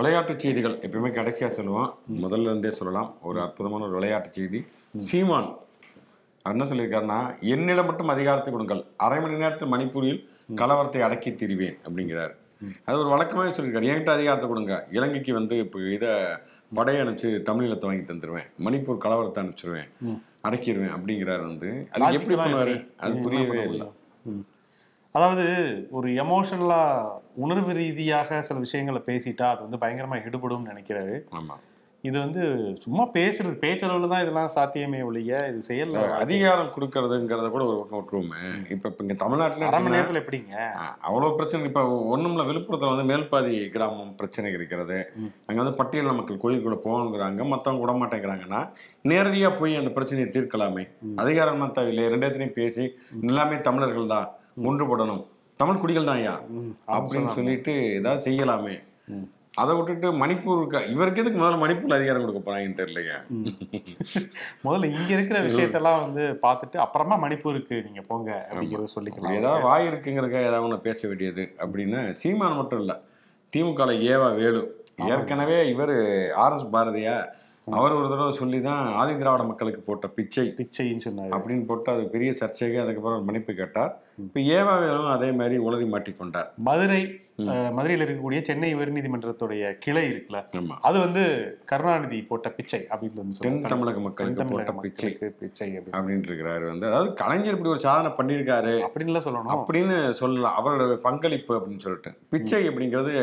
விளையாட்டுச் செய்திகள் எப்பயுமே கடைசியாக சொல்லுவோம். முதல்ல இருந்தே சொல்லலாம். ஒரு அற்புதமான ஒரு விளையாட்டுச் செய்தி. சீமான் என்ன சொல்லியிருக்காருன்னா என்னிடம் மட்டும் அதிகாரத்தை கொடுங்கள். அரை மணி நேரத்தில் மணிப்பூரில் கலவரத்தை அடக்கி திரிவேன் அப்படிங்கிறார். அது ஒரு வழக்கமாகவே சொல்லியிருக்காரு. என்கிட்ட அதிகாரத்தை கொடுங்க. இலங்கைக்கு வந்து இப்போ இதை படையை அனுப்பிச்சு தமிழீழத்தை வாங்கி தந்துடுவேன் மணிப்பூர் கலவரத்தை அனுப்பிச்சிருவேன். அடக்கிடுவேன் அப்படிங்கிறாரு வந்து. அது எப்படி பண்ணுவாரு? அது புரியவே இல்லை. அதாவது ஒரு எமோஷனலா உணர்வு ரீதியாக சில விஷயங்களை பேசிட்டா அது வந்து பயங்கரமா எடுபடும் நினைக்கிறாரு. ஆமாம் இது வந்து சும்மா பேசுறது பேச்சளவுல தான் இதெல்லாம் சாத்தியமே ஒழிய இது செயல்ல அதிகாரம் கொடுக்கறதுங்கிறத கூட ஒரு பக்கம் விட்டுருவோமே. இப்போ இப்போ இங்கே அரை மணி தமிழ்நாட்டில் நேரத்துல எப்படிங்க? அவ்வளோ பிரச்சனை இப்போ ஒன்றும்ல விழுப்புரத்தில் வந்து மேல்பாதி கிராமம் பிரச்சனை இருக்கிறது. அங்கே வந்து பட்டியல் மக்கள் கோயிலுக்குள்ள போகணுங்கிறாங்க மற்றவங்க விட மாட்டேங்கிறாங்கன்னா நேரடியாக போய் அந்த பிரச்சனையை தீர்க்கலாமே. அதிகாரம் தேவையில்லை ரெண்டு இடத்துலையும் பேசி எல்லாமே தமிழர்கள் தான் ஒன்றுபடணும். தமிழ் குடிகள் தான் ஐயா. அப்படின்னு சொல்லிட்டு ஏதாவது செய்யலாமே. அதை விட்டுட்டு மணிப்பூருக்கு இவருக்கு எதுக்கு முதல்ல மணிப்பூர்ல அதிகாரம் கொடுக்க போறாங்கன்னு தெரியலைங்க முதல்ல இங்க இருக்கிற விஷயத்தெல்லாம் வந்து பார்த்துட்டு அப்புறமா மணிப்பூருக்கு நீங்க போங்க அப்படிங்கறத அப்படி சொல்லிக்கலாம். ஏதாவது வாய் இருக்குங்கிறக்க ஏதாவது ஒன்று பேச வேண்டியது அப்படின்னு சீமான் மட்டும் இல்லை திமுக ஏவா வேலு. ஏற்கனவே இவர் ஆர்எஸ் பாரதியா அவர் ஒரு தடவை சொல்லி தான் ஆதி திராவிட மக்களுக்கு போட்ட பிச்சை பிச்சைன்னு சொன்னாரு. அப்படின்னு போட்டு அது பெரிய சர்ச்சைக்கு அதுக்கப்புறம் மன்னிப்பு கேட்டார். இப்போ ஏவா வேலும் அதே மாதிரி உளறி மாட்டிக்கொண்டார் மதுரை மதுரையில் இருக்கக்கூடிய சென்னை உயர்நீதிமன்றத்துடைய கிளை இருக்குல்ல அது வந்து கருணாநிதி போட்ட பிச்சை அப்படின்னு வந்து தென். தமிழக மக்களுக்கு போட்ட பிச்சை. பிச்சை அப்படின்னு. இருக்கிறாரு வந்து. அதாவது கலைஞர் இப்படி ஒரு சாதனை பண்ணியிருக்காரு. அப்படின்லாம் சொல்லணும். அப்படின்னு சொல்லலாம். அவரோட பங்களிப்பு அப்படின்னு சொல்லிட்டு. பிச்சை அப்படிங்கிறது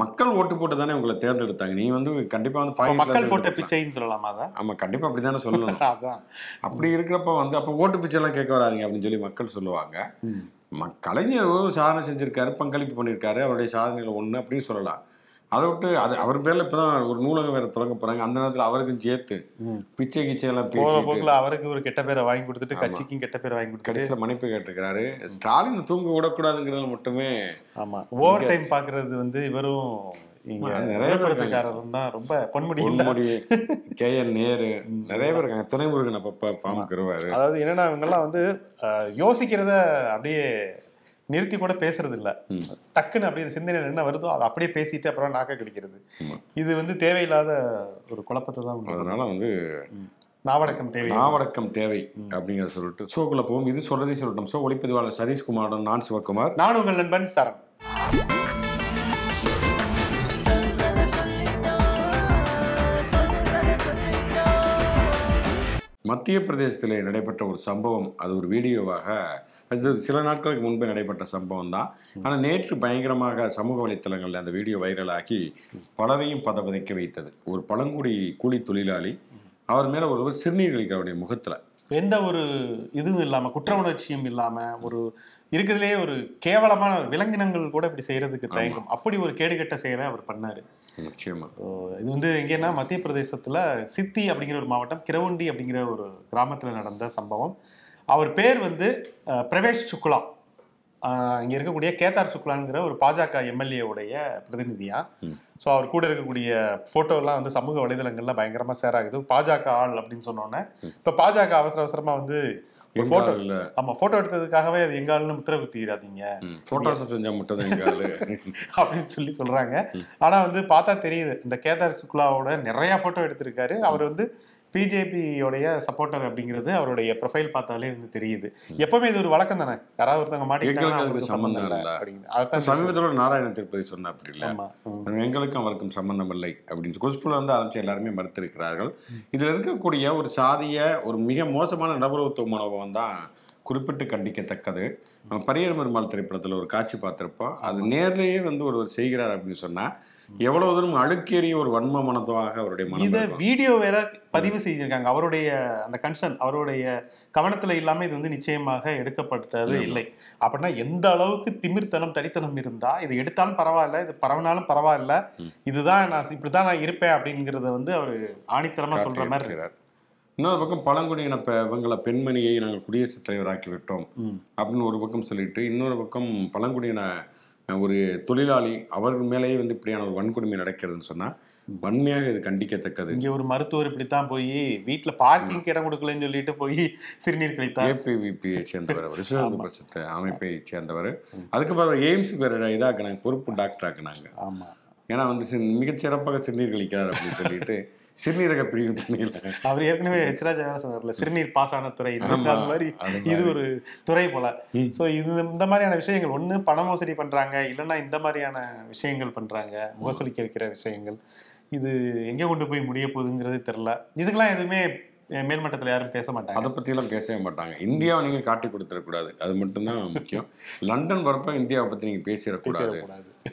மக்கள் ஓட்டு போட்டு தானே உங்களை தேர்ந்தெடுத்தாங்க. நீ வந்து கண்டிப்பா வந்து மக்கள் போட்ட. பிச்சைன்னு சொல்லலாமா அத? ஆமா கண்டிப்பா அப்படிதானே சொல்லணும். அதான். அப்படி இருக்கிறப்ப வந்து அப்ப ஓட்டு பிச்சை எல்லாம் கேட்க வராதீங்க அப்படின்னு சொல்லி மக்கள் சொல்லுவாங்க. கலைஞர் சாதனை செஞ்சிருக்காரு பங்களிப்பு பண்ணியிருக்காரு அவருடைய சாதனைகள் ஒண்ணு அப்படின்னு சொல்லலாம். அதை விட்டு அது அவர் பேர்ல இப்பதான் ஒரு நூலகம் வேற தொடங்க போறாங்க. அந்த நேரத்துல அவருக்கும் சேர்த்து. பிச்சை கிச்சை எல்லாம் போற பேசி போக்குல அவருக்கு ஒரு கெட்ட பேரை வாங்கி கொடுத்துட்டு. கட்சிக்கும் கெட்ட பேரை வாங்கி கொடுத்துட்டு கடைசியில மன்னிப்பு கேட்டிருக்கிறாரு. ஸ்டாலின் தூங்க விடக்கூடாதுங்கிறதுல மட்டுமே ஆமா. ஓவர் டைம் பாக்குறது வந்து இவரும் நிறைய பேர் நிலப்பரத்துக்காரரும் தான் ரொம்ப பொன்முடி பொன்முடி கே என் நேரு நிறைய பேர் இருக்காங்க. துணைமுருகன் அப்பப்ப பாம்புக்குருவாரு அதாவது என்னன்னா இவங்கெல்லாம் வந்து யோசிக்கிறத அப்படியே நிறுத்தி கூட பேசுறது இல்ல. டக்குன்னு அப்படியே சிந்தனையில் என்ன வருதோ அதை அப்படியே பேசிட்டு அப்புறம் நாக்க கடிக்கிறது. இது வந்து தேவையில்லாத ஒரு குழப்பத்தை தான். அதனால வந்து நாவடக்கம் தேவை. நாவடக்கம் தேவை அப்படிங்கிற சொல்லிட்டு ஷோக்குள்ள போவோம். இது சொல்றதே சொல்லட்டும். ஷோ ஒளிப்பதிவாளர் சதீஷ்குமாருடன் நான் சிவகுமார். நான் உங்கள் நண்பன் சரண். மத்திய பிரதேசத்தில் நடைபெற்ற ஒரு சம்பவம் அது ஒரு வீடியோவாக அது சில நாட்களுக்கு முன்பே நடைபெற்ற சம்பவம் தான் ஆனால் நேற்று பயங்கரமாக சமூக வலைத்தளங்களில் அந்த வீடியோ வைரலாகி பலரையும் பதபதைக்க வைத்தது. ஒரு பழங்குடி கூலி தொழிலாளி அவர் மேலே ஒருவர் சிறுநீர் கழிக்கிற அவருடைய முகத்தில். எந்த ஒரு இதுவும் இல்லாம குற்ற உணர்ச்சியும் இல்லாம ஒரு இருக்கிறதுலே ஒரு கேவலமான விலங்கினங்கள் கூட இப்படி செய்யறதுக்கு தயங்கும். அப்படி ஒரு கேடுகெட்ட செயலை அவர் பண்ணாரு. நிச்சயமா. ஓ, இது வந்து எங்கன்னா மத்திய பிரதேசத்துல சித்தி அப்படிங்கிற ஒரு மாவட்டம் கிரவுண்டி அப்படிங்கிற ஒரு கிராமத்துல நடந்த சம்பவம். அவர் பேர் வந்து பிரவேஷ் சுக்லா. இங்க இருக்கக்கூடிய கேதார் சுக்லாங்கிற ஒரு பாஜக எம்எல்ஏ உடைய பிரதிநிதியா. ஸோ அவர் கூட இருக்கக்கூடிய எல்லாம் வந்து சமூக வலைதளங்கள்ல பயங்கரமா ஷேர் ஆகுது. பாஜக ஆள் அப்படின்னு சொன்னோன்னே இப்ப பாஜக அவசர அவசரமா வந்து பெங்காலில் ஆமா போட்டோ எடுத்ததுக்காகவே அது எங்க ஆளுன்னு முத்திர குத்திடாதீங்க மட்டும் தான் ஆளு. அப்படின்னு சொல்லி சொல்றாங்க. ஆனா வந்து பார்த்தா தெரியுது இந்த கேதார் சுக்லாவோட நிறைய போட்டோ எடுத்திருக்காரு. அவர் வந்து பிஜேபியோடைய சப்போர்ட்டர் அப்படிங்கிறது அவருடைய ப்ரொஃபைல் பார்த்தாலே வந்து தெரியுது. எப்பவுமே இது ஒரு வழக்கம் தானே? யாராவது ஒருத்தவங்க அவங்களுக்கு சம்பந்தம் இல்லை. அப்படிங்கிறது சமீபத்தோட நாராயண திருப்பதி சொன்ன அப்படி இல்லை. எங்களுக்கும் அவருக்கும் சம்பந்தம் இல்லை அப்படின்னு குஷ்புல இருந்து ஆரம்பிச்சு எல்லாருமே மறுத்திருக்கிறார்கள். இதுல இருக்கக்கூடிய ஒரு சாதிய ஒரு மிக மோசமான நபரத்துவ மனோபம் தான் குறிப்பிட்டு கண்டிக்கத்தக்கது. நம்ம பரியர் பெருமாள் திரைப்படத்துல ஒரு காட்சி பார்த்திருப்போம். அது நேர்லயே வந்து ஒருவர் செய்கிறார் அப்படின்னு சொன்னா எவ்வளவு தூரம் அழுக்கேறிய ஒரு வன்ம மனதாக அவருடைய மனம் இத. வீடியோ வேற பதிவு செய்திருக்காங்க அவருடைய அந்த கன்சர்ன் அவருடைய கவனத்துல இல்லாம இது வந்து நிச்சயமாக எடுக்கப்பட்டது. இல்லை அப்படின்னா எந்த அளவுக்கு திமிர்த்தனம் தடித்தனம் இருந்தா இது எடுத்தாலும் பரவாயில்ல இது பரவனாலும் பரவாயில்ல. இதுதான் நான் இப்படிதான் நான் இருப்பேன் அப்படிங்கறத வந்து அவர் ஆணித்தரமா சொல்ற மாதிரி இருக்கு. காட்டியிருக்கிறார். இன்னொரு பக்கம் பழங்குடியின இவங்களை பெண்மணியை நாங்கள் குடியரசுத் தலைவராக்கி விட்டோம். அப்படின்னு ஒரு பக்கம் சொல்லிட்டு இன்னொரு பக்கம் பழங்குடியின ஒரு தொழிலாளி அவர் மேலேயே வந்து இப்படியான ஒரு வன்கொடுமை நடக்கிறதுன்னு சொன்னா வன்மையாக இது கண்டிக்கத்தக்கது. இங்க ஒரு மருத்துவர் இப்படித்தான் போய் வீட்டுல பார்க்கிங் இடம் கொடுக்கலன்னு சொல்லிட்டு போய் சிறுநீர் கழித்தார். ஏபிவிபியை சேர்ந்தவர் அவர் பட்சத்தை அமைப்பை சேர்ந்தவர். அதுக்கப்புறம் எய்ம்ஸுக்கு வேற இதாக்குனாங்க பொறுப்பு டாக்டர் ஆக்குனாங்க ஆமா. ஏன்னா வந்து சிறு- மிகச் சிறப்பாக சிறுநீர் கழிக்கிறார் அப்படின்னு சொல்லிட்டு சிறுநீரக பிரிவு துணையில் அவர் ஏற்கனவே ஹெச்ராஜா சொன்னார்ல சிறுநீர் பாசான துறை. அந்த மாதிரி இது. ஒரு துறை போல. சோ இது இந்த மாதிரியான விஷயங்கள் ஒண்ணு பண மோசடி பண்றாங்க இல்லைன்னா இந்த மாதிரியான விஷயங்கள் பண்றாங்க முகசொலிக்க வைக்கிற விஷயங்கள். இது எங்க கொண்டு போய் முடிய போகுதுங்கிறது தெரியல. இதுக்கெல்லாம் எதுவுமே மேல்மட்டத்துல யாரும் பேச மாட்டாங்க. அதை பற்றியெல்லாம் பேசவே மாட்டாங்க. இந்தியாவை நீங்கள் காட்டி கொடுத்துடக்கூடாது அது மட்டும்தான் முக்கியம். லண்டன் வரப்ப இந்தியாவை பற்றி நீங்கள் பேசிடக்கூடாது.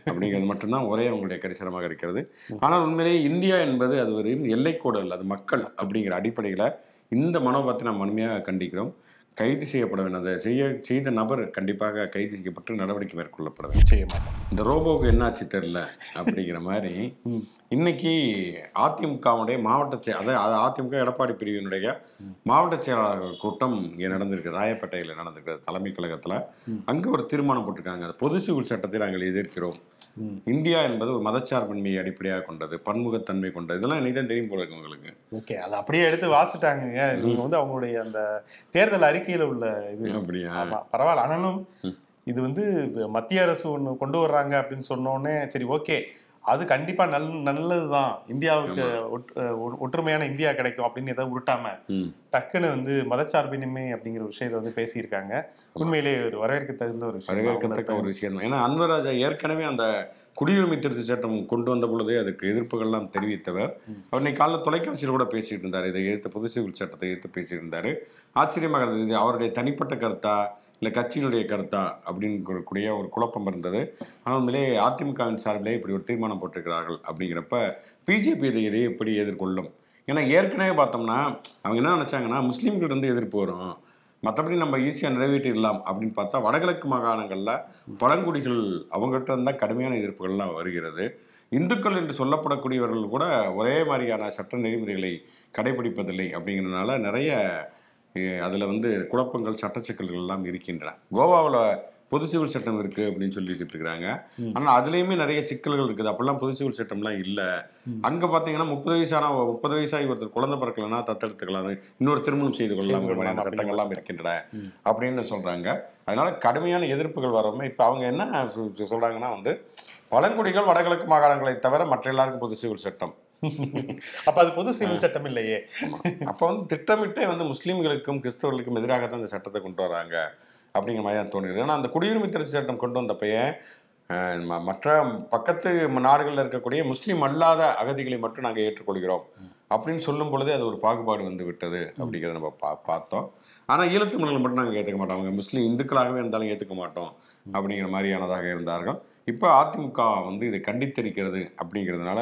அப்படிங்கிறது மட்டும்தான் ஒரே அவங்களுடைய கரிசனமாக இருக்கிறது. ஆனால் உண்மையிலேயே இந்தியா என்பது அது ஒரு எல்லைக்கோடு அல்ல அது மக்கள் அப்படிங்கிற அடிப்படையில் இந்த மனோபாவத்தை நாம் வன்மையாக கண்டிக்கிறோம். கைது செய்யப்பட வேண்டும். அதை செய்ய செய்த நபர் கண்டிப்பாக கைது செய்யப்பட்டு நடவடிக்கை மேற்கொள்ளப்பட வேண்டும். நிச்சயமா. இந்த ரோபோவுக்கு என்னாச்சு தெரில அப்படிங்கிற மாதிரி. இன்னைக்கு அதிமுகவுடைய மாவட்ட செய அதாவது அது அதிமுக எடப்பாடி பிரிவினுடைய மாவட்ட செயலாளர்கள் கூட்டம் இங்கே நடந்திருக்கு. ராயப்பேட்டையில் நடந்திருக்கிறது தலைமை கழகத்தில். அங்கே ஒரு தீர்மானம் போட்டிருக்காங்க. பொது சிவில் சட்டத்தை நாங்கள் எதிர்க்கிறோம். இந்தியா என்பது ஒரு மதச்சார்பின்மையை அடிப்படையாக கொண்டது பன்முகத்தன்மை கொண்டது. இதெல்லாம் இன்னைக்கு தான் தெரியும் போல இருக்கு உங்களுக்கு. ஓகே. அதை அப்படியே எடுத்து வாசிட்டாங்க. இவங்க வந்து அவங்களுடைய அந்த தேர்தல் அறிக்கையில உள்ள இது. அப்படியா? பரவாயில்ல. ஆனாலும். இது வந்து மத்திய அரசு ஒண்ணு கொண்டு வர்றாங்க அப்படின்னு சொன்னோடனே சரி ஓகே. அது கண்டிப்பா நல் நல்லதுதான். இந்தியாவுக்கு ஒட்- ஒ- ஒற்றுமையான இந்தியா கிடைக்கும் அப்படின்னு எதாவது உருட்டாம. டக்குன்னு வந்து மதச்சார்பின்மை அப்படிங்கிற விஷயத்தை வந்து பேசியிருக்காங்க. உண்மையிலேயே ஒரு வரவேற்க தகுந்த ஒரு விஷயம். வரவேற்கத்தக்க ஒரு விஷயம் தான். ஏன்னா அன்வராஜா ஏற்கனவே அந்த குடியுரிமை திருத்த சட்டம் கொண்டு வந்த பொழுதே அதுக்கு எதிர்ப்புகள்லாம் தெரிவித்தவர். அவர் இன்னைக்கு காலைல தொலைக்காட்சியில் கூட பேசிட்டு இருந்தார். இதை எதிர்த்து பொது சிவில் சட்டத்தை எதிர்த்து பேசிட்டு இருந்தார். ஆச்சரியமாக இருந்தது. அவருடைய தனிப்பட்ட கருத்தா? இல்லை கட்சியினுடைய கருத்தா அப்படின்னு கூடிய ஒரு குழப்பம் இருந்தது. ஆனால் உண்மையிலே அதிமுகவின் சார்பிலே இப்படி ஒரு தீர்மானம் போட்டிருக்கிறார்கள் அப்படிங்கிறப்ப பிஜேபி இதை இதை எப்படி எதிர்கொள்ளும்? ஏன்னா ஏற்கனவே பார்த்தோம்னா அவங்க என்ன நினச்சாங்கன்னா முஸ்லீம்கள் இருந்து எதிர்ப்பு வரும். மற்றபடி நம்ம ஈஸியாக நிறைவேற்றிடலாம் அப்படின்னு பார்த்தா வடகிழக்கு மாகாணங்களில் பழங்குடிகள் அவங்ககிட்ட இருந்தால் கடுமையான எதிர்ப்புகள்லாம் வருகிறது. இந்துக்கள் என்று சொல்லப்படக்கூடியவர்கள் கூட ஒரே மாதிரியான சட்ட நெறிமுறைகளை கடைபிடிப்பதில்லை அப்படிங்கிறதுனால நிறைய அதில் வந்து குழப்பங்கள் சட்ட சிக்கல்கள் எல்லாம் இருக்கின்றன. கோவாவில் பொது சிவில் சட்டம் இருக்குது அப்படின்னு சொல்லிக்கிட்டு இருக்கிறாங்க. ஆனால் அதுலேயுமே நிறைய சிக்கல்கள் இருக்குது. அப்படிலாம் பொது சிவில் சட்டம்லாம் இல்லை. அங்கே பார்த்தீங்கன்னா முப்பது வயசான முப்பது வயசாகி ஒருத்தர் குழந்தை பிறக்கலன்னா தத்தெடுத்துக்கலாம் இன்னொரு திருமணம் செய்து கொள்ளலாம் சட்டங்கள்லாம் இருக்கின்றன. அப்படின்னு சொல்றாங்க. அதனால கடுமையான எதிர்ப்புகள் வரவும் இப்போ அவங்க என்ன சொ- சொல்றாங்கன்னா வந்து பழங்குடிகள் வடகிழக்கு மாகாணங்களை தவிர மற்ற எல்லாருக்கும் பொது சிவில் சட்டம். அப்ப அது பொது சிவில் சட்டம் இல்லையே. அப்போ வந்து திட்டமிட்டே வந்து முஸ்லீம்களுக்கும் கிறிஸ்தவர்களுக்கும் எதிராக தான் இந்த சட்டத்தை கொண்டு வராங்க அப்படிங்கிற மாதிரி தான் தோணுது ஏன்னா அந்த குடியுரிமை திருத்த சட்டம் கொண்டு வந்தப்பயே மற்ற பக்கத்து நாடுகளில் இருக்கக்கூடிய முஸ்லீம் அல்லாத அகதிகளை மட்டும் நாங்கள் ஏற்றுக்கொள்கிறோம் அப்படின்னு சொல்லும் பொழுதே அது ஒரு பாகுபாடு வந்து விட்டது அப்படிங்கிறத நம்ம பா பார்த்தோம். ஆனால் ஈழத்தமிழர்கள் மட்டும் நாங்கள் ஏற்றுக்க மாட்டோம். அவங்க முஸ்லீம் இந்துக்களாகவே இருந்தாலும் ஏற்றுக்க மாட்டோம் அப்படிங்கிற மாதிரியானதாக இருந்தார்கள். இப்போ அதிமுக வந்து இதை கண்டித்திருக்கிறது அப்படிங்கிறதுனால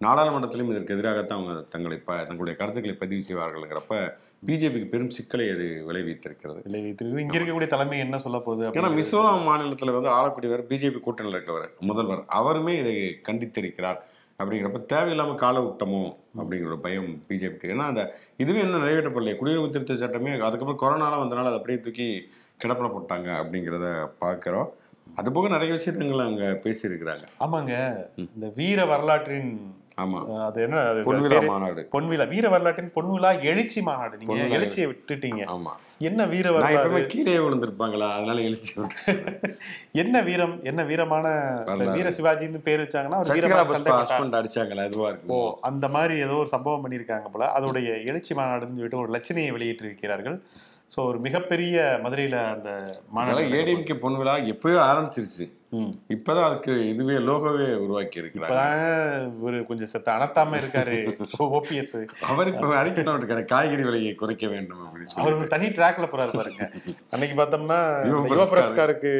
நாடாளுமன்றத்திலும் இதற்கு எதிராகத்தான் அவங்க தங்களை ப தங்களுடைய கருத்துக்களை பதிவு செய்வார்கள்ங்கிறப்ப பிஜேபிக்கு பெரும் சிக்கலை அது விளைவித்திருக்கிறது. இது இங்க இருக்கக்கூடிய தலைமை என்ன சொல்ல போகுது ஏன்னா. மிசோரம் மாநிலத்தில் வந்து ஆளக்கூடியவர் பிஜேபி கூட்டணியில் இருக்கவர் முதல்வர். அவருமே இதை கண்டித்திருக்கிறார் அப்படிங்கிறப்ப தேவையில்லாமல் கால விட்டமோ அப்படிங்கிற ஒரு பயம் பிஜேபிக்கு. ஏன்னா அந்த இதுவே இன்னும் நிறைவேற்றப்படலையே குடியுரிமை திருத்த சட்டமே அதுக்கப்புறம் கொரோனாலாம் வந்தனால அதை அப்படியே தூக்கி கிடப்பில் போட்டாங்க அப்படிங்கிறத பார்க்குறோம். அது போக நிறைய விஷயங்கள் அங்கே பேசியிருக்கிறாங்க. ஆமாங்க. இந்த வீர வரலாற்றின் அது என்ன பொன்விழா? மாநாடு பொன்விழா வீர வரலாற்றின் பொன்விழா எழுச்சி மாநாடு நீங்க பொன்விழா. எழுச்சியை விட்டுட்டீங்க ஆமாம் என்ன வீர வரலாறு கீழே விழுந்திருப்பாங்களா அதனால எழுச்சி. என்ன வீரம் என்ன வீரமான. வீர சிவாஜின்னு பேர் வச்சாங்கன்னா. ஹஸ்பண்ட் அடிச்சாங்களா அதுவா ஓ இருக்கும் அந்த மாதிரி ஏதோ ஒரு சம்பவம் பண்ணியிருக்காங்க போல அதோடைய எழுச்சி மாநாடுன்னு சொல்லிட்டு ஒரு லட்சணையை வெளியிட்டிருக்கிறார்கள் ஸோ ஒரு மிகப்பெரிய மதுரையில அந்த மாநாடு ஏடிஎம்கே பொன் விழா எப்பயோ ஆரம்பிச்சிருச்சு. இப்பதான் அதுக்கு இதுவே லோகோவே உருவாக்கி இருக்கிறாங்க. ஒரு கொஞ்சம் செத்த அனத்தாம இருக்காரு ஓபிஎஸ். அவர் இப்ப அறிக்கணும் இருக்காரு காய்கறி விலையை குறைக்க வேண்டும் அப்படின்னு அவர் சொல்லி ஒரு தனி ட்ராக்ல போறாரு பாருங்க. அன்னைக்கு பார்த்தோம்னா யுவ. புரஸ்காருக்கு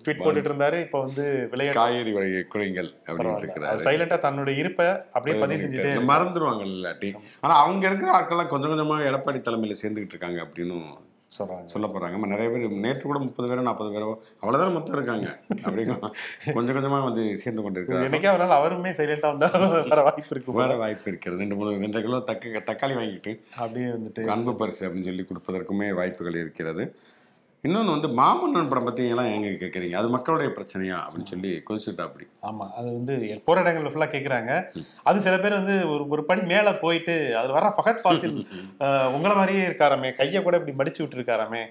ட்வீட் போட்டுட்டு இருந்தாரு. இப்ப வந்து விளையாட்டு காய்கறி விலையை குறைங்கள் அப்படின்னு இருக்கிறாரு. சைலண்டா தன்னுடைய இருப்பை அப்படியே பதிவு செஞ்சுட்டே மறந்துருவாங்க இல்லாட்டி ஆனா அவங்க இருக்கிற ஆட்கள்லாம் கொஞ்சம் கொஞ்சமா எடப்பாடி தலைமையில சேர்ந்துகிட்டு இருக்காங்க அப்படின்னு சொல்றாங்க. சொல்ல போறாங்க. ஆமா, நிறைய பேர் நேற்று கூட முப்பது பேரோ நாற்பது பேரோ அவ்வளவுதான் மொத்தம் இருக்காங்க. அப்படிங்க கொஞ்சம் கொஞ்சமா வந்து சேர்ந்து கொண்டு இருக்கிறாங்க என்னைக்கே அவனால அவருமே சைலண்டா வந்தா வர வாய்ப்பு இருக்கு போல. வேற வாய்ப்பு இருக்கிறது. ரெண்டு மூணு ரெண்டரை கிலோ தக்க தக்காளி வாங்கிட்டு அப்படியே வந்துட்டு அன்பு பரிசு அப்படின்னு சொல்லி கொடுப்பதற்குமே வாய்ப்புகள் இருக்கிறது. இன்னொன்று வந்து மாமன்னன் படம் பற்றி எல்லாம் எங்க கேட்குறீங்க அது மக்களுடைய பிரச்சனையா? அப்படின்னு சொல்லி கொதிச்சுட்டா அப்படி. ஆமா அது வந்து போற இடங்கள்ல ஃபுல்லா கேக்குறாங்க. அது சில பேர் வந்து ஒரு ஒரு படி மேல போயிட்டு அதுல வர ஃபகத் ஃபாசில் உங்களை மாதிரியே இருக்காராமே கையை கூட இப்படி மடிச்சு விட்டு இருக்காராமே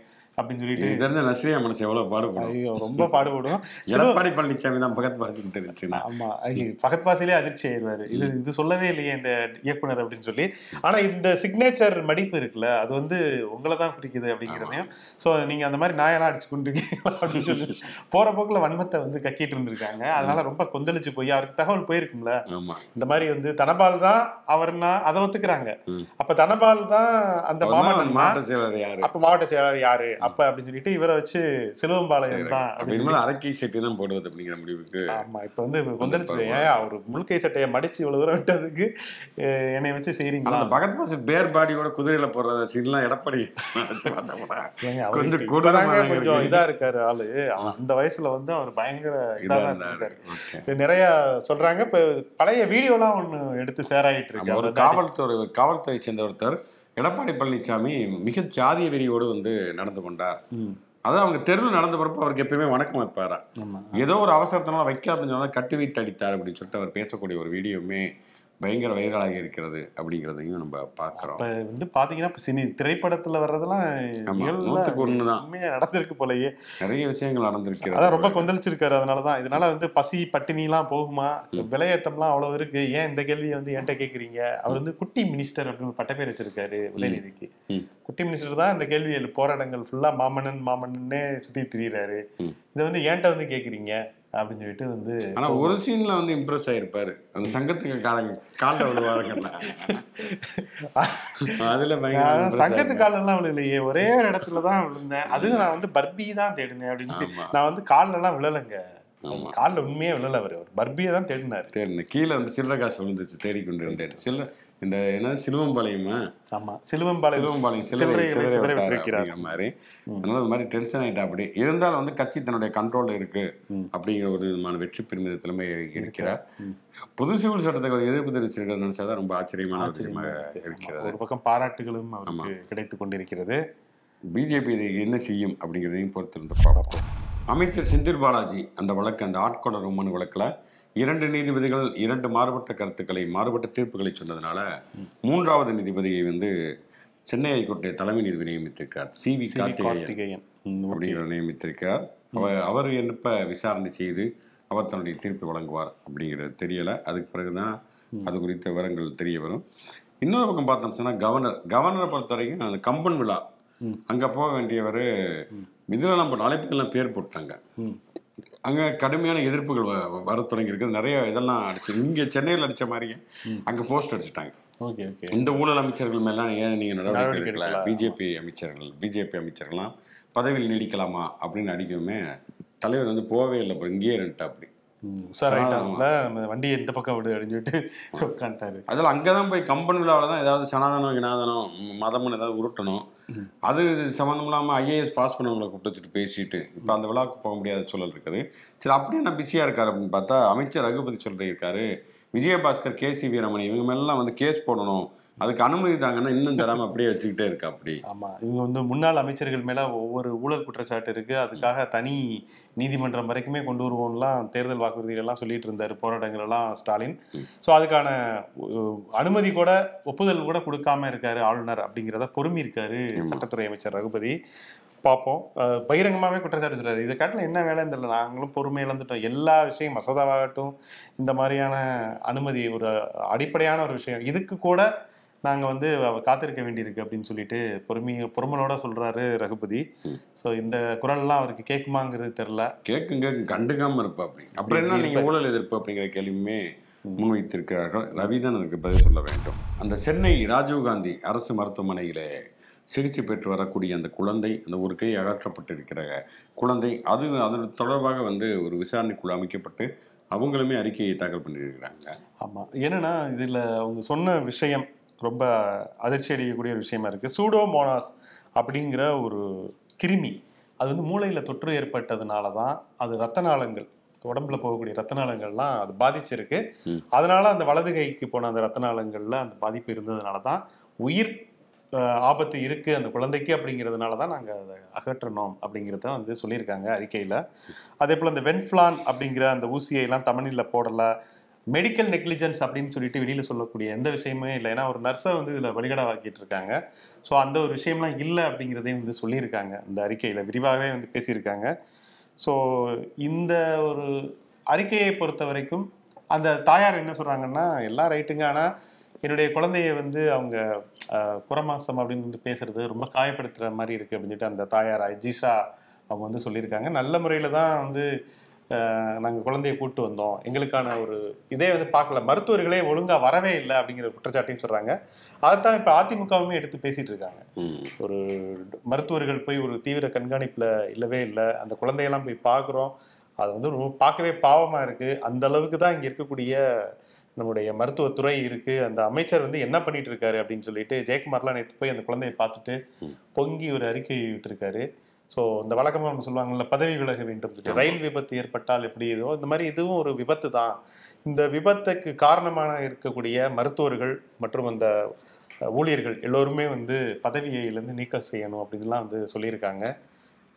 அப்படின்னு சொல்லிட்டு தெரிஞ்ச நஸ்ரியா மனசு எவ்வளவு பாடுபடும். ஐயோ ரொம்ப பாடுபடும். எடப்பாடி பழனிசாமி தான் பக்கத்து பார்த்துட்டு இருந்துச்சுன்னா ஆமா ஐயோ, பக்கத்து பாசிலே அதிர்ச்சி ஆயிடுவாரு. இது இது சொல்லவே இல்லையே இந்த இயக்குனர் அப்படின்னு சொல்லி. ஆனா இந்த சிக்னேச்சர் மடிப்பு இருக்குல்ல அது வந்து உங்களை தான் குறிக்குது அப்படிங்கிறதையும். சோ நீங்க அந்த மாதிரி நாயெல்லாம் அடிச்சு கொண்டிருக்கீங்களா அப்படின்னு சொல்லி. போற போக்குல வன்மத்தை வந்து கக்கிட்டு இருந்திருக்காங்க. அதனால ரொம்ப கொந்தளிச்சு போய் அவருக்கு தகவல் போயிருக்கும்ல. இந்த மாதிரி வந்து தனபால் தான் அவர்னா அதை ஒத்துக்கிறாங்க. அப்ப தனபால் தான் அந்த மாவட்ட செயலர் யாரு? அப்ப மாவட்ட செயலாளர் யாரு? அப்ப அப்படின்னு சொல்லிட்டு இவரை வச்சு சிலுவம்பாளையம் தான் அப்படி அப்படின்னு அரக்கை சட்டி தான் போடுவது அப்படிங்கிற முடிவுக்கு ஆமா இப்ப வந்து கொந்தளிச்சு ஏன் அவர் முழுக்கை சட்டையை மடிச்சு இவ்வளவு தூரம் விட்டதுக்கு என்னை வச்சு ஆனா செய்றீங்களா? அந்த பகத் பாஸ் பேர் பாடியோட குதிரையில போடுறத சீன்லாம் எடப்பாடி கொஞ்சம் இப்பதாங்க கொஞ்சம். இதா இருக்காரு ஆளு. அந்த வயசுல வந்து அவர் பயங்கர இதா. இருக்காரு நிறைய சொல்றாங்க. இப்ப பழைய வீடியோலாம் ஒண்ணு எடுத்து ஷேர் ஆயிட்டு இருக்கு. காவல்துறை காவல்துறை சேர்ந்த ஒருத்தர் எடப்பாடி பழனிசாமி மிக ஜாதிய வெறியோடு வந்து நடந்து கொண்டார். அதான் அவங்க தெருவில் நடந்த பிறப்பு அவருக்கு எப்பயுமே வணக்கம் வைப்பாரா ஏதோ ஒரு அவசரத்தினால வைக்க அப்படின்னு சொன்னா கட்டு வைத்து அடித்தார் அப்படின்னு சொல்லிட்டு அவர் பேசக்கூடிய ஒரு வீடியோவுமே பயங்கர வைரலாகி இருக்கிறது அப்படிங்கிறதையும் நம்ம பார்க்குறோம். இப்ப வந்து பாத்தீங்கன்னா இப்ப சினி திரைப்படத்துல வர்றதெல்லாம் நூத்துக்கு ஒண்ணுதான். உண்மையா நடந்திருக்கு போலயே. நிறைய விஷயங்கள் நடந்திருக்கிறது. அதான் ரொம்ப கொந்தளிச்சிருக்காரு அதனாலதான் இதனால வந்து பசி பட்டினி எல்லாம் போகுமா விலையேத்தம்லாம் அவ்வளவு இருக்கு. ஏன் இந்த கேள்வியை வந்து என்கிட்ட கேக்குறீங்க? அவர் வந்து குட்டி மினிஸ்டர் அப்படின்னு ஒரு பட்டப்பேர் வச்சிருக்காரு உதயநிதிக்கு. குட்டி மினிஸ்டர் தான் இந்த கேள்வி போராட்டங்கள் ஃபுல்லா மாமன்னன் மாமன்னன்னே சுத்தி திரியிறாரு. இதை வந்து ஏன்ட்ட வந்து கேக்குறீங்க? அப்படின்னு சொல்லிட்டு வந்து ஆனா ஒரு சீன்ல வந்து இம்ப்ரெஸ் ஆயிருப்பாரு அந்த சங்கத்துக்கு காரங்க காலில் விழுவாருங்கல்ல அதுல சங்கத்து. காலெல்லாம் விழலையே ஒரே ஒரு இடத்துல தான் விழுந்தேன் அதுவும் நான் வந்து பர்பி தான் தேடினேன் அப்படின்னு சொல்லி. நான் வந்து கால்ல எல்லாம் விழலைங்க. கால்ல உண்மையே விழல அவர். அவர் பர்பியை தான் தேடினாரு. தேடின. கீழே வந்து சில்லற காசு விழுந்துச்சு தேடிக்கொண்டு இருந்தேன் சில்ல இந்த என்ன சிலுவம்பாளையமா ஆமா. சிலுவம்பாளையம் சிலுவம்பாளையம் சில்லறை சில்லறை விட்டிருக்கிறார் மாதிரி. அதனால அது மாதிரி டென்ஷன் ஆயிட்டா அப்படி. இருந்தாலும் வந்து கட்சி தன்னுடைய கண்ட்ரோல்ல இருக்கு. அப்படிங்கிற ஒரு விதமான வெற்றி பெருமிதத்திலுமே இருக்கிறார். புது சிவில் சட்டத்துக்கு ஒரு எதிர்ப்பு தெரிவிச்சிருக்கிறது நினைச்சாதான் ரொம்ப ஆச்சரியமான ஆச்சரியமா விஷயமாக இருக்கு. ஆமா. இருக்கிறது. ஒரு பக்கம் பாராட்டுகளும் அவருக்கு கிடைத்துக் கொண்டிருக்கிறது. பிஜேபி இதை என்ன செய்யும் அப்படிங்கிறதையும் பொறுத்திருந்து பார்ப்போம். அமைச்சர் செந்தில் பாலாஜி அந்த வழக்கு அந்த ஆட்கொலை ரொம்மன் வழக்கில் இரண்டு நீதிபதிகள் இரண்டு மாறுபட்ட கருத்துக்களை மாறுபட்ட தீர்ப்புகளை சொன்னதுனால மூன்றாவது நீதிபதியை வந்து சென்னை ஹைகோர்ட்டை தலைமை நீதிபதி நியமித்திருக்கார். C V. கார்த்திகேயன். அப்படிங்கிற நியமித்திருக்கிறார் அவர் அவர் என்னப்ப விசாரணை செய்து அவர் தன்னுடைய தீர்ப்பை வழங்குவார் அப்படிங்கிறது தெரியல. அதுக்கு பிறகுதான் அது குறித்த விவரங்கள் தெரிய வரும். இன்னொரு பக்கம் பார்த்தோம் சொன்னா கவர்னர் கவர்னரை பொறுத்த வரைக்கும் அந்த கம்பன் விழா. அங்க போக வேண்டியவர் இதில் நம்ம அழைப்புகள்லாம் பேர் போட்டாங்க. அங்க கடுமையான எதிர்ப்புகள் வ- வ- வரத் தொடங்கி இருக்குது நிறைய இதெல்லாம் அடிச்சு இங்க சென்னையில் அடிச்ச மாதிரியே. அங்க போஸ்ட் அடிச்சிட்டாங்க ஓகே ஓகே இந்த ஊழல் அமைச்சர்கள் மேலாம் ஏன் நீங்க நடவடிக்கை எடுக்கல. பிஜேபி அமைச்சர்கள் பிஜேபி அமைச்சர்கள்லாம் பதவியில் நீடிக்கலாமா அப்படின்னு அடிக்கவுமே தலைவர் வந்து போகவே இல்லை அப்புறம் இங்கேயே இருந்துட்டா அப்படி சார் நம்ம வண்டியை இந்த பக்கம் விடு அப்படின்னு சொல்லிட்டு உட்காந்துட்டாரு அதில் அங்கே தான் போய் கம்பன் விழாவில் தான் ஏதாவது சனாதனம் வினாதனம் ம், மதம்னு ஏதாவது உருட்டணும். அது சம்மந்தம் இல்லாமல் ஐஏஎஸ் பாஸ் பண்ணவங்களை கூப்பிட்டு வச்சுட்டு பேசிட்டு இப்போ அந்த விழாவுக்கு போக முடியாத சூழல் இருக்குது. சரி அப்படியே நான் பிஸியாக இருக்காரு அப்படின்னு பார்த்தா அமைச்சர் ரகுபதி சொல்லியிருக்காரு விஜயபாஸ்கர் கே சி வீரமணி இவங்க மேலாம் வந்து கேஸ் போடணும். அதுக்கு அனுமதி தாங்கன்னா இன்னும் தராமல் அப்படியே வச்சுக்கிட்டே இருக்கா அப்படி. ஆமா இவங்க வந்து முன்னாள் அமைச்சர்கள் மேல ஒவ்வொரு ஊழல் குற்றச்சாட்டு இருக்கு. அதுக்காக தனி நீதிமன்றம் வரைக்குமே கொண்டு வருவோம்லாம் தேர்தல் வாக்குறுதிகள் எல்லாம் சொல்லிட்டு இருந்தாரு போராட்டங்கள் எல்லாம் ஸ்டாலின் ஸோ அதுக்கான அனுமதி கூட ஒப்புதல் கூட கொடுக்காம இருக்காரு ஆளுநர் அப்படிங்கிறத பொறுமி இருக்காரு சட்டத்துறை அமைச்சர் ரகுபதி. பார்ப்போம் அஹ் பகிரங்கமாவே குற்றச்சாட்டு சொல்றாரு. இதை காட்டில என்ன வேலைன்னு தெரியல நாங்களும் பொறுமை இழந்துட்டோம். எல்லா விஷயம் மசோதாவாகட்டும் இந்த மாதிரியான அனுமதி ஒரு அடிப்படையான ஒரு விஷயம். இதுக்கு கூட நாங்க வந்து காத்திருக்க வேண்டியிருக்கு அப்படின்னு சொல்லிட்டு பொறுமை பொறுமனோட சொல்றாரு ரகுபதி. ஸோ இந்த குரல்லாம் அவருக்கு கேட்குமாங்கிறது தெரியல. கேட்கும் கேட்கும். கண்டுக்காம இருப்பா அப்படி அப்புறம் என்ன நீங்க ஊழல் எதிர்ப்பு அப்படிங்கிற கேள்வியுமே முன்வைத்திருக்கிறார்கள். ரவிதான் அதற்கு பதில் சொல்ல வேண்டும். அந்த சென்னை ராஜீவ்காந்தி அரசு மருத்துவமனையிலே சிகிச்சை பெற்று வரக்கூடிய அந்த குழந்தை அந்த ஒரு கை அகற்றப்பட்டிருக்கிற குழந்தை அது அதன் தொடர்பாக வந்து ஒரு விசாரணை குழு அமைக்கப்பட்டு அவங்களுமே அறிக்கையை தாக்கல் பண்ணியிருக்கிறாங்க. ஆமா. என்னன்னா இதுல அவங்க சொன்ன விஷயம் ரொம்ப அதிர்ச்சி அடையக்கூடிய ஒரு விஷயமா இருக்கு. சூடோமோனாஸ் அப்படிங்கிற ஒரு கிருமி அது வந்து மூளையில தொற்று ஏற்பட்டதுனால தான் அது ரத்த நாளங்கள் உடம்புல போகக்கூடிய ரத்த நாளங்கள்லாம் அது பாதிச்சிருக்கு. அதனால அந்த வலது கைக்கு போன அந்த ரத்த நாளங்கள்ல அந்த பாதிப்பு இருந்ததுனால தான் உயிர் ஆபத்து இருக்கு அந்த குழந்தைக்கு அப்படிங்கிறதுனால தான் நாங்கள் அதை அகற்றணும் அப்படிங்கிறத வந்து சொல்லியிருக்காங்க அறிக்கையில். அதே போல் இந்த வென்ஃப்ளான் அப்படிங்கிற அந்த ஊசியை எல்லாம் தமிழில் போடலை மெடிக்கல் நெக்லிஜென்ஸ் அப்படின்னு சொல்லிட்டு வெளியில் சொல்லக்கூடிய எந்த விஷயமே இல்லை. ஏன்னா ஒரு நர்ஸை வந்து இதில் வழிகடவாக்கிட்டு இருக்காங்க ஸோ அந்த ஒரு விஷயம்லாம் இல்லை அப்படிங்கிறதையும் வந்து சொல்லியிருக்காங்க. அந்த அறிக்கையில் விரிவாகவே வந்து பேசியிருக்காங்க. ஸோ இந்த ஒரு அறிக்கையை பொறுத்த வரைக்கும் அந்த தாயார் என்ன சொல்கிறாங்கன்னா எல்லாம் ரைட்டுங்க. ஆனால் என்னுடைய குழந்தைய வந்து அவங்க புறமாசம் அப்படின்னு வந்து பேசுறது ரொம்ப காயப்படுத்துகிற மாதிரி இருக்குது அப்படின்னு சொல்லிட்டு அந்த தாயார் அஜிஷா அவங்க வந்து சொல்லியிருக்காங்க. நல்ல முறையில் தான் வந்து ஆஹ், நாங்க குழந்தைய கூட்டு வந்தோம். எங்களுக்கான ஒரு இதே வந்து பார்க்கல. மருத்துவர்களே ஒழுங்கா வரவே இல்லை அப்படிங்கிற குற்றச்சாட்டையும் சொல்றாங்க. அதைத்தான் இப்ப அதிமுகவுமே எடுத்து பேசிட்டு இருக்காங்க. ஒரு மருத்துவர்கள் போய் ஒரு தீவிர கண்காணிப்புல இல்லவே இல்லை. அந்த குழந்தையெல்லாம் போய் பார்க்குறோம். அது வந்து ரொம்ப பார்க்கவே பாவமா இருக்கு. அந்த அளவுக்கு தான் இங்க இருக்கக்கூடிய நம்முடைய மருத்துவத்துறை இருக்கு. அந்த அமைச்சர் வந்து என்ன பண்ணிட்டு இருக்காரு அப்படின்னு சொல்லிட்டு ஜெயக்குமார்லாம் நேற்று போய் அந்த குழந்தையை பார்த்துட்டு. பொங்கி ஒரு அறிக்கை விட்டிருக்காரு. ஸோ இந்த வழக்கமா நம்ம சொல்லுவாங்கல்ல பதவி விலக வேண்டும். ரயில் விபத்து ஏற்பட்டால் எப்படி இதோ இந்த மாதிரி இதுவும் ஒரு விபத்து தான். இந்த விபத்துக்கு காரணமாக இருக்கக்கூடிய மருத்துவர்கள் மற்றும் அந்த ஊழியர்கள் எல்லோருமே வந்து பதவியிலேருந்து நீக்கம் செய்யணும் அப்படின்லாம் வந்து சொல்லியிருக்காங்க.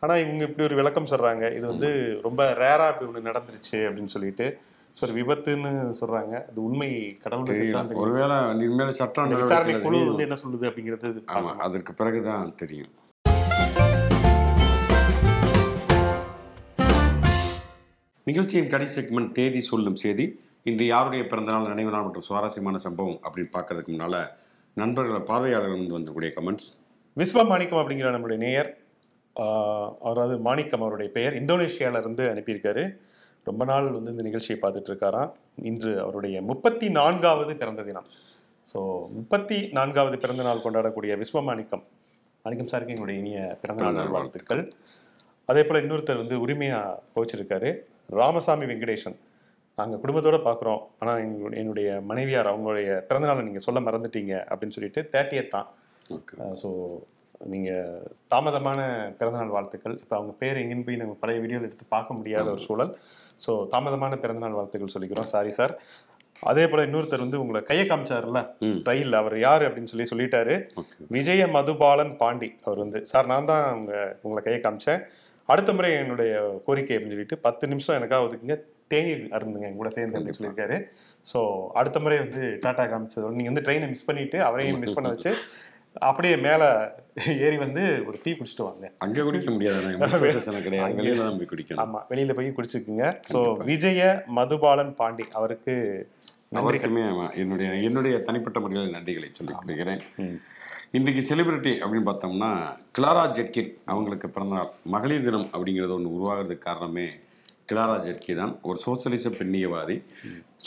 ஆனால் இவங்க இப்படி ஒரு விளக்கம் சொல்றாங்க. இது வந்து ரொம்ப ரேரா இப்படி ஒன்று நடந்துருச்சு அப்படின்னு சொல்லிட்டு. ஒரு விபத்துன்னு சொல்றாங்க. அது உண்மை தெரியும். ஒருவேளை இனிமேல் சட்டம் விசாரணை குழு வந்து என்ன சொல்லுது அப்படிங்கிறது ஆமா. அதற்கு பிறகுதான் தெரியும். நிகழ்ச்சியின் கடை செக்மெண்ட் தேதி சொல்லும் செய்தி. இன்று யாருடைய பிறந்தநாள் நினைவு நாள் மற்றும் சுவாரஸ்யமான சம்பவம் அப்படின்னு பார்க்கறதுக்கு முன்னால நண்பர்கள் பார்வையாளர்கள் வந்து வந்தக்கூடிய கமெண்ட்ஸ் விஸ்வ மாணிக்கம் அப்படிங்கிற நம்மளுடைய நேயர் அவராவது மாணிக்கம் அவருடைய பெயர் இந்தோனேஷியால இருந்து அனுப்பியிருக்காரு. ரொம்ப நாள் வந்து இந்த நிகழ்ச்சியை பார்த்துட்டு இருக்காராம். இன்று அவருடைய முப்பத்தி நான்காவது பிறந்த தினம். ஸோ முப்பத்தி நான்காவது பிறந்த நாள் கொண்டாடக்கூடிய விஸ்வ மாணிக்கம். மாணிக்கம் சாருக்கு எங்களுடைய இனிய பிறந்தநாள் பிறந்தநாள் வாழ்த்துக்கள். அதே போல இன்னொருத்தர் வந்து உரிமையா போச்சிருக்காரு. ராமசாமி வெங்கடேசன் நாங்கள் குடும்பத்தோட பார்க்குறோம் ஆனால் என்னுடைய மனைவியார் அவங்களுடைய பிறந்தநாளை நீங்கள் சொல்ல மறந்துட்டீங்க அப்படின்னு சொல்லிட்டு தேர்ட்டியத் தான். ஸோ நீங்கள் தாமதமான பிறந்தநாள் வாழ்த்துக்கள். இப்போ அவங்க பேர் எங்கேன்னு போய் நம்ம பழைய வீடியோவில் எடுத்து பார்க்க முடியாத ஒரு சூழல். ஸோ தாமதமான பிறந்தநாள் வாழ்த்துக்கள் சொல்லிக்கிறோம். சாரி சார் அதே போல் இன்னொருத்தர் வந்து உங்களை கையை காமிச்சார்ல ரயில் அவர் யார் அப்படின்னு சொல்லி சொல்லிட்டாரு. விஜய மதுபாலன் பாண்டி. அவர் வந்து சார் நான் தான் உங்க உங்களை கையை காமிச்சேன். அடுத்த முறை என்னுடைய கோரிக்கை அப்படின்னு சொல்லிட்டு பத்து நிமிஷம் எனக்காக ஒதுக்குங்க தேநீர் அருந்துங்க என் கூட சேர்ந்து அப்படின்னு சொல்லியிருக்காரு. ஸோ அடுத்த முறை வந்து டாடா காமிச்சதோட நீங்கள் வந்து ட்ரெயினை மிஸ் பண்ணிட்டு அவரையும் மிஸ் பண்ண வச்சு அப்படியே மேலே ஏறி வந்து ஒரு டீ குடிச்சிட்டு வாங்க. அங்கே குடிக்க முடியாது கிடையாது. வெளியில தான் போய் குடிக்கணும். ஆமா வெளியில போய் குடிச்சுக்குங்க ஸோ விஜய மதுபாலன் பாண்டி அவருக்கு அவருக்குமே என்னுடைய என்னுடைய தனிப்பட்ட முறையில் நன்றிகளை சொல்லிக் கொள்கிறேன். இன்றைக்கு செலிபிரிட்டி அப்படின்னு பார்த்தோம்னா கிளாரா ஜெட்கின் அவங்களுக்கு பிறந்தநாள் மகளிர் தினம் அப்படிங்கிறது ஒன்று உருவாகிறதுக்கு காரணமே கிளாரா ஜெட்கி தான். ஒரு சோசலிச பெண்ணியவாதி.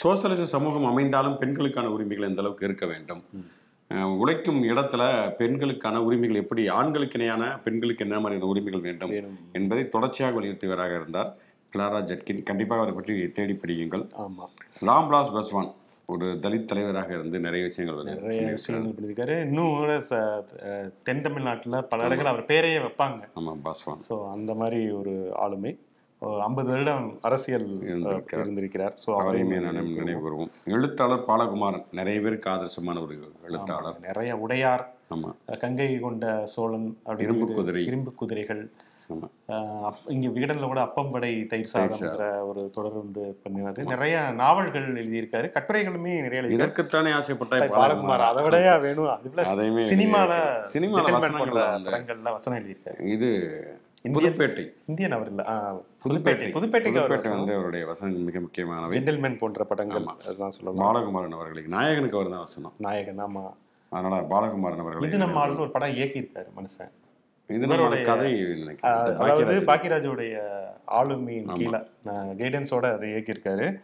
சோசலிச சமூகம் அமைந்தாலும் பெண்களுக்கான உரிமைகள் எந்த அளவுக்கு இருக்க வேண்டும்? உழைக்கும் இடத்துல பெண்களுக்கான உரிமைகள் எப்படி ஆண்களுக்கு இணையான பெண்களுக்கு என்ன மாதிரியான உரிமைகள் வேண்டும். என்பதை தொடர்ச்சியாக வலியுறுத்தியவராக இருந்தார். Clara Zetkin. கண்டிப்பாக அவரை பற்றி தேடி படியுங்கள். ஆமா. ராம்விலாஸ் பஸ்வான் ஒரு தலித் தலைவராக இருந்து நிறைய விஷயங்கள் நிறைய. விஷயங்கள் பண்ணியிருக்காரு இன்னும் கூட தென் தமிழ்நாட்டுல பல இடங்கள் அவர் பேரையே வைப்பாங்க. ஆமா பாஸ்வான். ஸோ அந்த மாதிரி ஒரு ஆளுமை. ஐம்பது வருடம் அரசியல் இருந்திருக்கிறார். ஸோ அவரையுமே நான் நினைவு கூறுவோம் எழுத்தாளர் பாலகுமாரன். நிறைய பேருக்கு ஆதர்சமான ஒரு எழுத்தாளர். நிறைய உடையார். ஆமா. அஹ், கங்கை கொண்ட சோழன் இரும்பு குதிரை. இரும்பு குதிரைகள். இங்க விகடன்ல கூட அப்பம்படை தயிர் சாதம்ன்ற ஒரு தொடர் வந்து பண்ணினாரு. நிறைய நாவல்கள் எழுதியிருக்காரு. கட்டுரைகளுமே நிறைய இதற்குத்தானே ஆசைப்பட்ட பாலகுமார். அதை விடையா வேணும். அதுல சினிமால வந்து படங்கள்ல வசனம் எழுதியிருக்காரு. இது புதுப்பேட்டை. இந்தியன் அவர் இல்ல. புதுப்பேட்டை. புதுப்பேட்டைக்கு அவர் புதுப்பேட்டை வந்து அவருடைய வசனங்கள் மிக முக்கியமானவை. ஜென்டில்மேன் போன்ற படங்கள். அதுதான் சொல்லலாம் பாலகுமாரன் அவர்களுக்கு நாயகனுக்கு அவர் தான் வசனம். நாயகன் ஆமா. அதனால பாலகுமாரன் அவர்களை இது நம்ம ஒரு படம் இயக்கியிருக்காரு மனுஷன். இது கதை அதாவது பாக்கியராஜ். பாக்கியராஜுடைய ஆளுமையின். கீழே கைடன்ஸோட அதை இயக்கியிருக்காரு.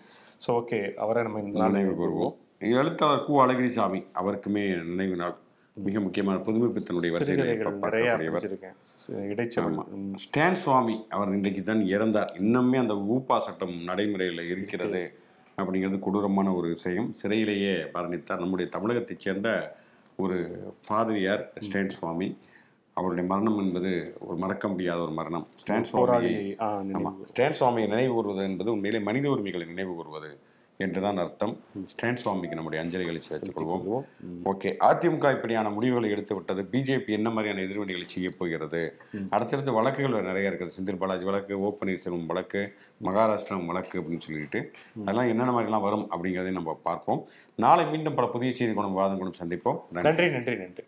ஸோ ஓகே அவரை நம்ம இந்த நினைவு கூறுவோம். எழுத்தாளர் கு. அழகிரிசாமி அவருக்குமே நினைவு நாள் மிக முக்கியமான புதுமைப்பித்தனுடைய வரிசையில் சிறுகதைகள் நிறைய பார்க்கக்கூடியவர். படிச்சிருக்கேன் சி- இடைச்செவல். ம். ஸ்டான் சுவாமி அவர் இன்றைக்கு தான் இறந்தார். இன்னுமே அந்த ஊப்பா சட்டம் நடைமுறையில் இருக்கிறது அப்படிங்கிறது கொடூரமான ஒரு விஷயம். சிறையிலேயே மரணித்தார். நம்முடைய தமிழகத்தைச் சேர்ந்த ஒரு பாதிரியார் ஸ்டான் சுவாமி. அவருடைய மரணம் என்பது ஒரு மறக்க முடியாத ஒரு மரணம். ஸ்டான் சுவாமி போராளி ஆ, ஆமா. நினைவு. ஸ்டான் சுவாமியை நினைவு கூறுவது என்பது உண்மையிலே மனித உரிமைகளை நினைவு கூறுவது என்றுதான் அர்த்தம். ஸ்டான் சுவாமிக்கு நம்முடைய அஞ்சலிகளை சேர்த்துக் கொள்வோம். ஓகே. அதிமுக இப்படியான முடிவுகளை எடுத்து விட்டது. பிஜேபி என்ன மாதிரியான எதிர்வினைகளை செய்ய போகிறது? அடுத்தடுத்து வழக்குகள் நிறைய இருக்குது. செந்தில் பாலாஜி வழக்கு ஓ பன்னீர்செல்வம் வழக்கு மகாராஷ்டிரம் வழக்கு அப்படின்னு சொல்லிட்டு. அதெல்லாம் என்னென்ன மாதிரிலாம் வரும் அப்படிங்கிறதையும் நம்ம பார்ப்போம். நாளை மீண்டும் பல புதிய செய்தி குணம் வாதம் குணம் சந்திப்போம் நன்றி நன்றி நன்றி.